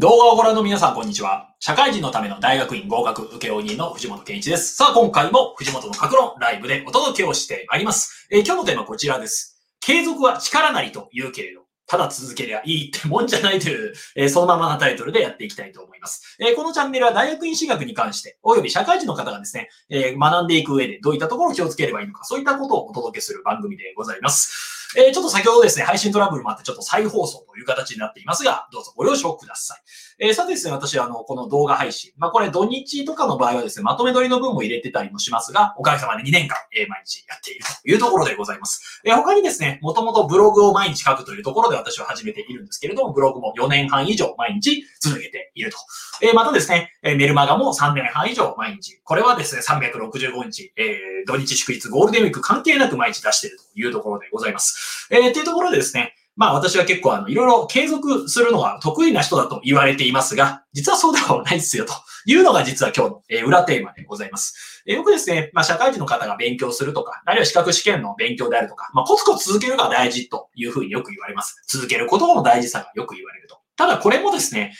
動画をご覧の皆さん、こんにちは。社会人のための大学院合格受け負人の藤本健一です。さあ、今回も藤本の格論ライブでお届けをしてまいります。えー、今日のテーマはこちらです。継続は力なりと言うけれど、ただ続けりゃいいってもんじゃないという、えー、そのままなタイトルでやっていきたいと思います。えー、このチャンネルは大学院進学に関して、および社会人の方がですね、え学んでいく上でどういったところを気をつければいいのか、そういったことをお届けする番組でございます。えー、ちょっと先ほどですね、配信トラブルもあってちょっと再放送という形になっていますが、どうぞご了承ください。えー、さてですね、私はあの、この動画配信、まあこれ土日とかの場合はですね、まとめ撮りの分も入れてたりもしますが、おかげさまで2年間、えー、毎日やっているというところでございます。えー、他にですね、もともとブログを毎日書くというところで私は始めているんですけれども、ブログも4年半以上毎日続けていると。えー、またですね、えメルマガも3年半以上毎日。これはですね、365日、えー、土日祝日、ゴールデンウィーク関係なく毎日出しているというところでございます。えー、っていうところでですね、まあ私は結構あの、いろいろ継続するのが得意な人だと言われていますが、実はそうではないですよというのが実は今日の、え裏テーマでございます。えよくですね、まあ社会人の方が勉強するとか、あるいは資格試験の勉強であるとか、まあコツコツ続けるが大事というふうによく言われます。続けることの大事さがよく言われると。ただこれもですね、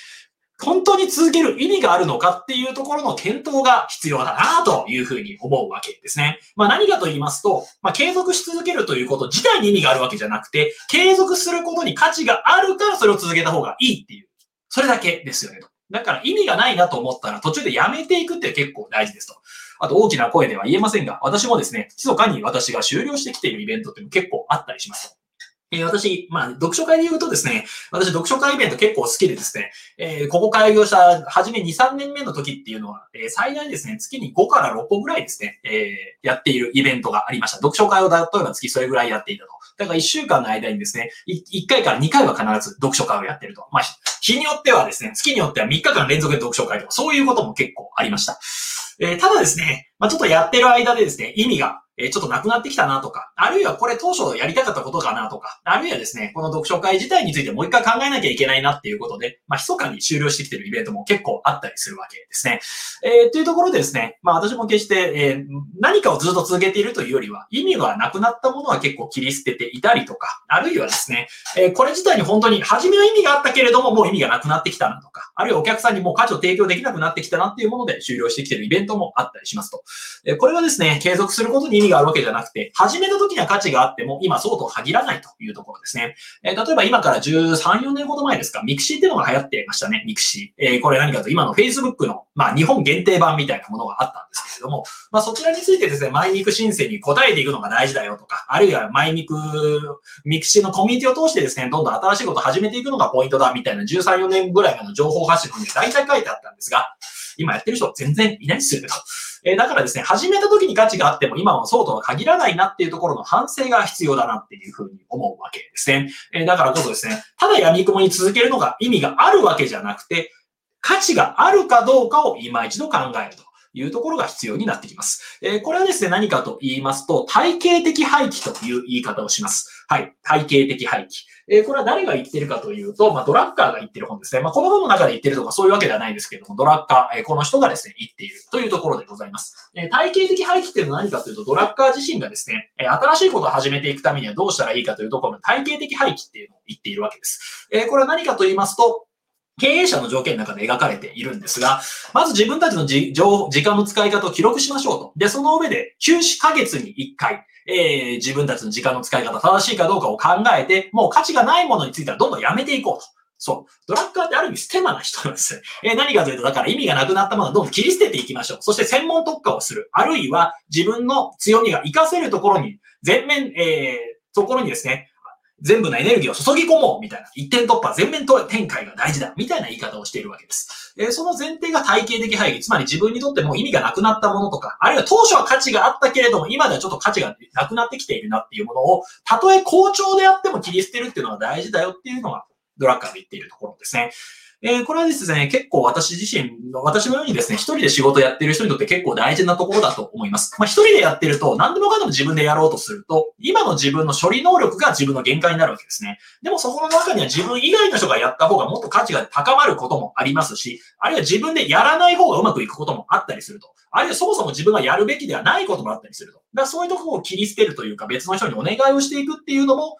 本当に続ける意味があるのかっていうところの検討が必要だなというふうに思うわけですね。まあ何かと言いますと、まあ継続し続けるということ自体に意味があるわけじゃなくて、継続することに価値があるからそれを続けた方がいいっていう、それだけですよねと。だから意味がないなと思ったら途中でやめていくって結構大事ですと。あと大きな声では言えませんが、私もですね、密かに私が終了してきているイベントっていうの結構あったりしますえー、私、まあ、読書会で言うとですね、私、読書会イベント結構好きでですね、えー、ここ開業した、初め2、3年目の時っていうのは、えー、最大ですね、月に5から6個ぐらいですね、えやっているイベントがありました。読書会を例えば月それぐらいやっていたと。だから1週間の間にですね、1回から2回は必ず読書会をやってると。まあ、日によってはですね、月によっては3日間連続で読書会とか、そういうことも結構ありました。えただですね、まあ、ちょっとやってる間でですね、意味がえちょっとなくなってきたなとか、あるいはこれ当初やりたかったことかなとか、あるいはですね、この読書会自体についてもう一回考えなきゃいけないなっていうことで、まあ、密かに終了してきてるイベントも結構あったりするわけですね。えー、というところでですね、まあ私も決して、えー、何かをずっと続けているというよりは、意味がなくなったものは結構切り捨てていたりとか、あるいはですね、えー、これ自体に本当に初めは意味があったけれども、もう意味がなくなってきたなとか、あるいはお客さんにもう価値を提供できなくなってきたなっていうもので終了してきてるイベントもあったりしますと。え、これはですね、継続することにがあるわけじゃなくて、始めた時には価値があっても、今そうと限らないというところですね。えー、例えば今から13、4年ほど前ですか、 mixi っていうのが流行ってましたね、 mixi。えー、これ何かと今の Facebook の、まあ日本限定版みたいなものがあったんですけれども、まあそちらについてですね、マイミク申請に答えていくのが大事だよとか、あるいはマイミク、 mixi のコミュニティを通してですね、どんどん新しいことを始めていくのがポイントだみたいな13、4年ぐらいの情報発信のに大体書いてあったんですが、今やってる人全然いないですよねと。えー、だからですね、始めた時に価値があっても今はそうとは限らないなっていうところの反省が必要だなっていうふうに思うわけですね。えー、だからこそですね、ただ闇雲に続けるのが意味があるわけじゃなくて、価値があるかどうかを今一度考えると。いうところが必要になってきます。えー、これはですね、何かと言いますと、体系的廃棄という言い方をします。はい。体系的廃棄。えー、これは誰が言ってるかというと、まあ、ドラッカーが言ってる本ですね。まあ、この本の中で言ってるとかそういうわけではないですけれども、ドラッカー、えー、この人がですね、言っているというところでございます。えー、体系的廃棄っていうのは何かというと、ドラッカー自身がですね、え新しいことを始めていくためにはどうしたらいいかというところの体系的廃棄っていうのを言っているわけです。えこれは何かと言いますと、経営者の条件の中で描かれているんですが、まず自分たちのじ情時間の使い方を記録しましょうと。で、その上で、休止ヶ月に1回、えー、自分たちの時間の使い方正しいかどうかを考えて、もう価値がないものについてはどんどんやめていこうと。そう。ドラッカーってある意味ステマな人なんです。えー、何かというと、だから意味がなくなったものはどんどん切り捨てていきましょう。そして専門特化をする。あるいは自分の強みが活かせるところに、全面、えー、ところにですね、全部のエネルギーを注ぎ込もうみたいな、一点突破、全面展開が大事だみたいな言い方をしているわけです。えー、その前提が体系的配慮、つまり自分にとっても意味がなくなったものとか、あるいは当初は価値があったけれども、今ではちょっと価値がなくなってきているなっていうものを、たとえ好調であっても切り捨てるっていうのが大事だよっていうのが、ドラッカーで言っているところですね。えー、これはですね、結構私自身、私のようにですね、一人で仕事やってる人にとって結構大事なところだと思います。まあ一人でやってると、何でもかんでも自分でやろうとすると、今の自分の処理能力が自分の限界になるわけですね。でもそこの中には自分以外の人がやった方がもっと価値が高まることもありますし、あるいは自分でやらない方がうまくいくこともあったりすると。あるいはそもそも自分がやるべきではないこともあったりすると。だからそういうところを切り捨てるというか別の人にお願いをしていくっていうのも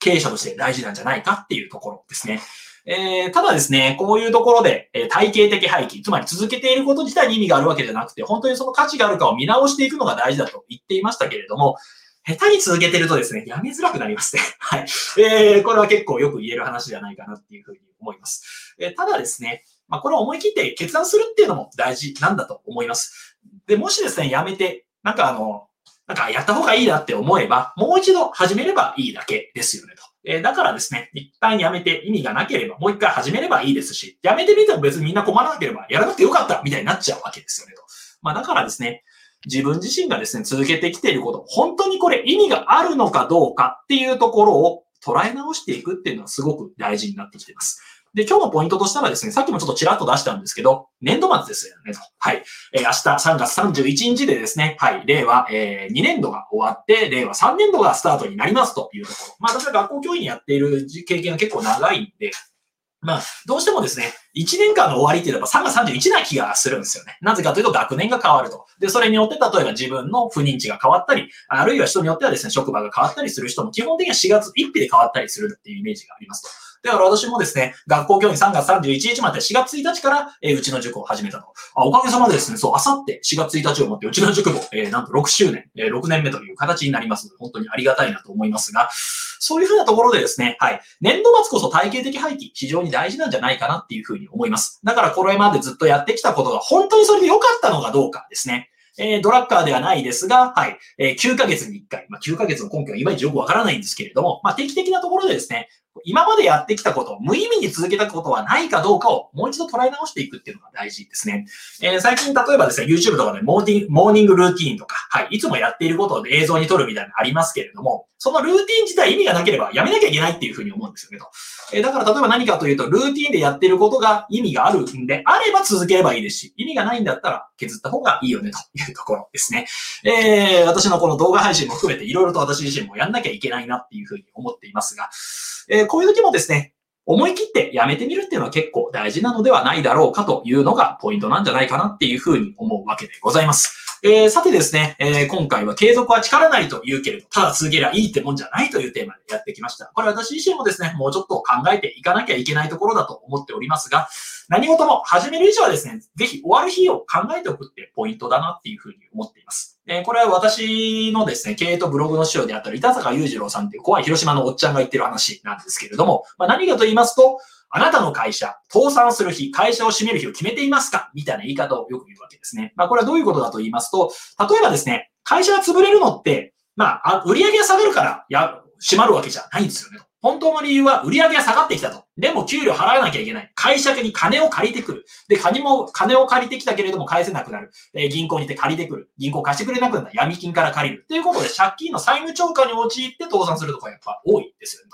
経営者として大事なんじゃないかっていうところですね。えー、ただですね、こういうところで、えー、体系的廃棄、つまり続けていること自体に意味があるわけじゃなくて、本当にその価値があるかを見直していくのが大事だと言っていましたけれども、下手に続けてるとですね、やめづらくなりますね。はい。えー、これは結構よく言える話じゃないかなっていうふうに思います。えー、ただですね、まあ、これを思い切って決断するっていうのも大事なんだと思います。で、もしですね、やめて、なんかあの、なんかやった方がいいなって思えば、もう一度始めればいいだけですよねと。えー、だからですね、一旦やめて意味がなければ、もう一回始めればいいですし、やめてみても別にみんな困らなければ、やらなくてよかったみたいになっちゃうわけですよねと。まあだからですね、自分自身がですね、続けてきていること、本当にこれ意味があるのかどうかっていうところを捉え直していくっていうのはすごく大事になってきています。で、今日のポイントとしてはですね、さっきもちょっとちらっと出したんですけど、年度末ですよね、と。はい。えー、明日3月31日でですね、はい、令和、えー、2年度が終わって、令和3年度がスタートになりますというところ。まあ、私は学校教員やっている経験が結構長いんで、まあ、どうしてもですね、1年間の終わりっていうのは3月31な気がするんですよね。なぜかというと学年が変わると。で、それによって例えば自分の不妊地が変わったり、あるいは人によってはですね、職場が変わったりする人も基本的には4月1日で変わったりするっていうイメージがありますと。だから私もですね、学校教員3月31日まで4月1日から、えー、うちの塾を始めたと。あおかげさまでですね、そう、あさって4月1日をもってうちの塾も、えー、なんと6周年、えー、6年目という形になります、本当にありがたいなと思いますが、そういうふうなところでですね、はい。年度末こそ体系的廃棄、非常に大事なんじゃないかなっていうふうに思います。だからこれまでずっとやってきたことが本当にそれで良かったのかどうかですね。えー、ドラッカーではないですが、はい、えー、9ヶ月に1回、まあ、9ヶ月の根拠はいまいちよくわからないんですけれども、まあ、定期的なところでですね、今までやってきたこと、無意味に続けたことはないかどうかをもう一度捉え直していくっていうのが大事ですね。えー、最近例えばですね、YouTube とかでモーニングモーニングルーティーンとか、はい、いつもやっていることを映像に撮るみたいなのありますけれども、そのルーティーン自体意味がなければやめなきゃいけないっていうふうに思うんですよねと。えー、だから例えば何かというと、ルーティーンでやっていることが意味があるんであれば続ければいいですし、意味がないんだったら削った方がいいよねというところですね。えー、私のこの動画配信も含めていろいろと私自身もやんなきゃいけないなっていうふうに思っていますが、え、こういう時もですね、思い切ってやめてみるっていうのは結構大事なのではないだろうかというのがポイントなんじゃないかなっていうふうに思うわけでございます。えー、さてですね、えー、今回は継続は力なりと言うけれど、ただ続けりゃいいってもんじゃないというテーマでやってきました。これ私自身もですね、もうちょっと考えていかなきゃいけないところだと思っておりますが、何事も始める以上はですね、ぜひ終わる日を考えておくってポイントだなっていうふうに思っています。えー、これは私のですね、経営とブログの資料であったり、板坂裕次郎さんっていう怖い広島のおっちゃんが言ってる話なんですけれども、まあ、何かと言いますと、あなたの会社、倒産する日、会社を閉める日を決めていますか？みたいな言い方をよく言うわけですね。まあ、これはどういうことだと言いますと、例えばですね、会社が潰れるのって、まあ、売上が下がるから、や、閉まるわけじゃないんですよね。本当の理由は売上が下がってきたと。でも給料払わなきゃいけない。会社に金を借りてくる。で、金も、金を借りてきたけれども返せなくなる。えー、銀行に行って借りてくる。銀行貸してくれなくなった。闇金から借りる。ということで借金の債務超過に陥って倒産するとかやっぱ多いですよね。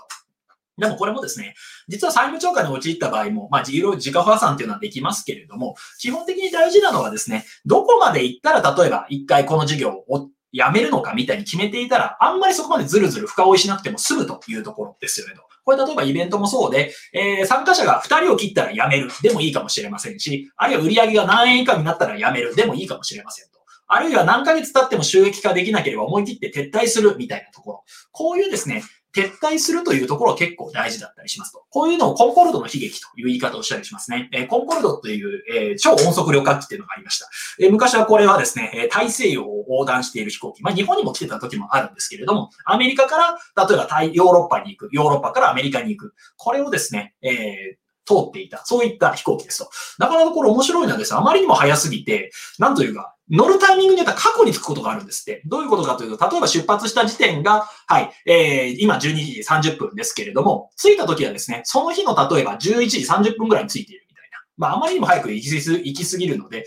でもこれもですね、実は債務超過に陥った場合も、まあ、自自家破産っていうのはできますけれども、基本的に大事なのはですね、どこまで行ったら、例えば一回この事業をやめるのかみたいに決めていたら、あんまりそこまでずるずる深追いしなくても済むというところですよねと。これ例えばイベントもそうで、えー、参加者が2人を切ったらやめるでもいいかもしれませんし、あるいは売り上げが何円以下になったらやめるでもいいかもしれませんと。あるいは何ヶ月経っても収益化できなければ思い切って撤退するみたいなところ。こういうですね、撤退するというところは結構大事だったりしますと。こういうのをコンコルドの悲劇という言い方をしたりしますね。え、コンコルドという、え、超音速旅客機っていうのがありました。え、昔はこれはですね、え大西洋を横断している飛行機。まあ日本にも来てた時もあるんですけれども、アメリカから、例えばヨーロッパに行く、ヨーロッパからアメリカに行く。これをですね、え通っていた。そういった飛行機ですと。なかなかこれ面白いのはですね、あまりにも早すぎて、なんというか、乗るタイミングによっては過去に着くことがあるんですって。どういうことかというと、例えば出発した時点が、はい、えー、今12時30分ですけれども、着いた時はですね、その日の例えば11時30分ぐらいに着いているみたいな。まあ、あまりにも早く行きす行きすぎるので、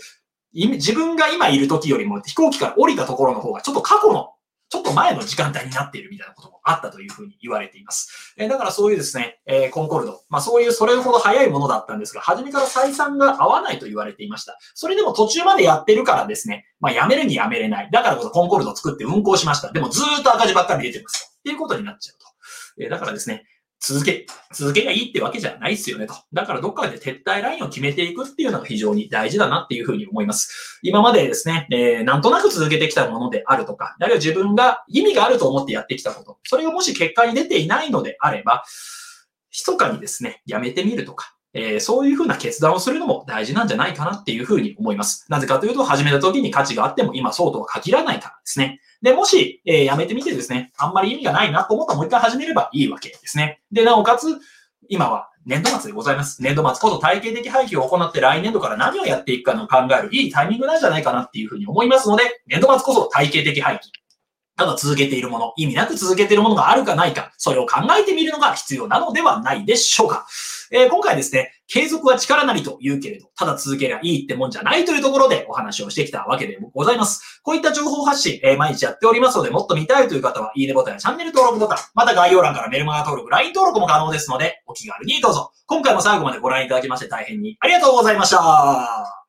自分が今いる時よりも飛行機から降りたところの方がちょっと過去のちょっと前の時間帯になっているみたいなこともあったというふうに言われています。え、だからそういうですね、え、コンコルド、まあそういうそれほど早いものだったんですが、初めから採算が合わないと言われていました。それでも途中までやってるからですね、まあやめるにやめれない。だからこそコンコルドを作って運行しました。でもずーっと赤字ばっかり出てますっていうことになっちゃうと。え、だからですね、続け、続けがいいってわけじゃないですよねと。だからどっかで撤退ラインを決めていくっていうのが非常に大事だなっていうふうに思います。今までですね、えー、なんとなく続けてきたものであるとか、あるいは自分が意味があると思ってやってきたこと、それがもし結果に出ていないのであれば、密かにですね、やめてみるとか、えー、そういうふうな決断をするのも大事なんじゃないかなっていうふうに思います。なぜかというと、始めた時に価値があっても今そうとは限らないからですね。で、もし、えー、やめてみてですね、あんまり意味がないなと思ったらもう一回始めればいいわけですね。で、なおかつ、今は年度末でございます。年度末こそ体系的廃棄を行って来年度から何をやっていくかの考えるいいタイミングなんじゃないかなっていうふうに思いますので、年度末こそ体系的廃棄。ただ続けているもの、意味なく続けているものがあるかないか、それを考えてみるのが必要なのではないでしょうか。えー、今回ですね、継続は力なりと言うけれど、ただ続けりゃいいってもんじゃないというところでお話をしてきたわけでございます。こういった情報発信、えー、毎日やっておりますので、もっと見たいという方は、いいねボタンやチャンネル登録ボタン、また概要欄からメルマガ登録、LINE 登録も可能ですので、お気軽にどうぞ。今回も最後までご覧いただきまして大変にありがとうございました。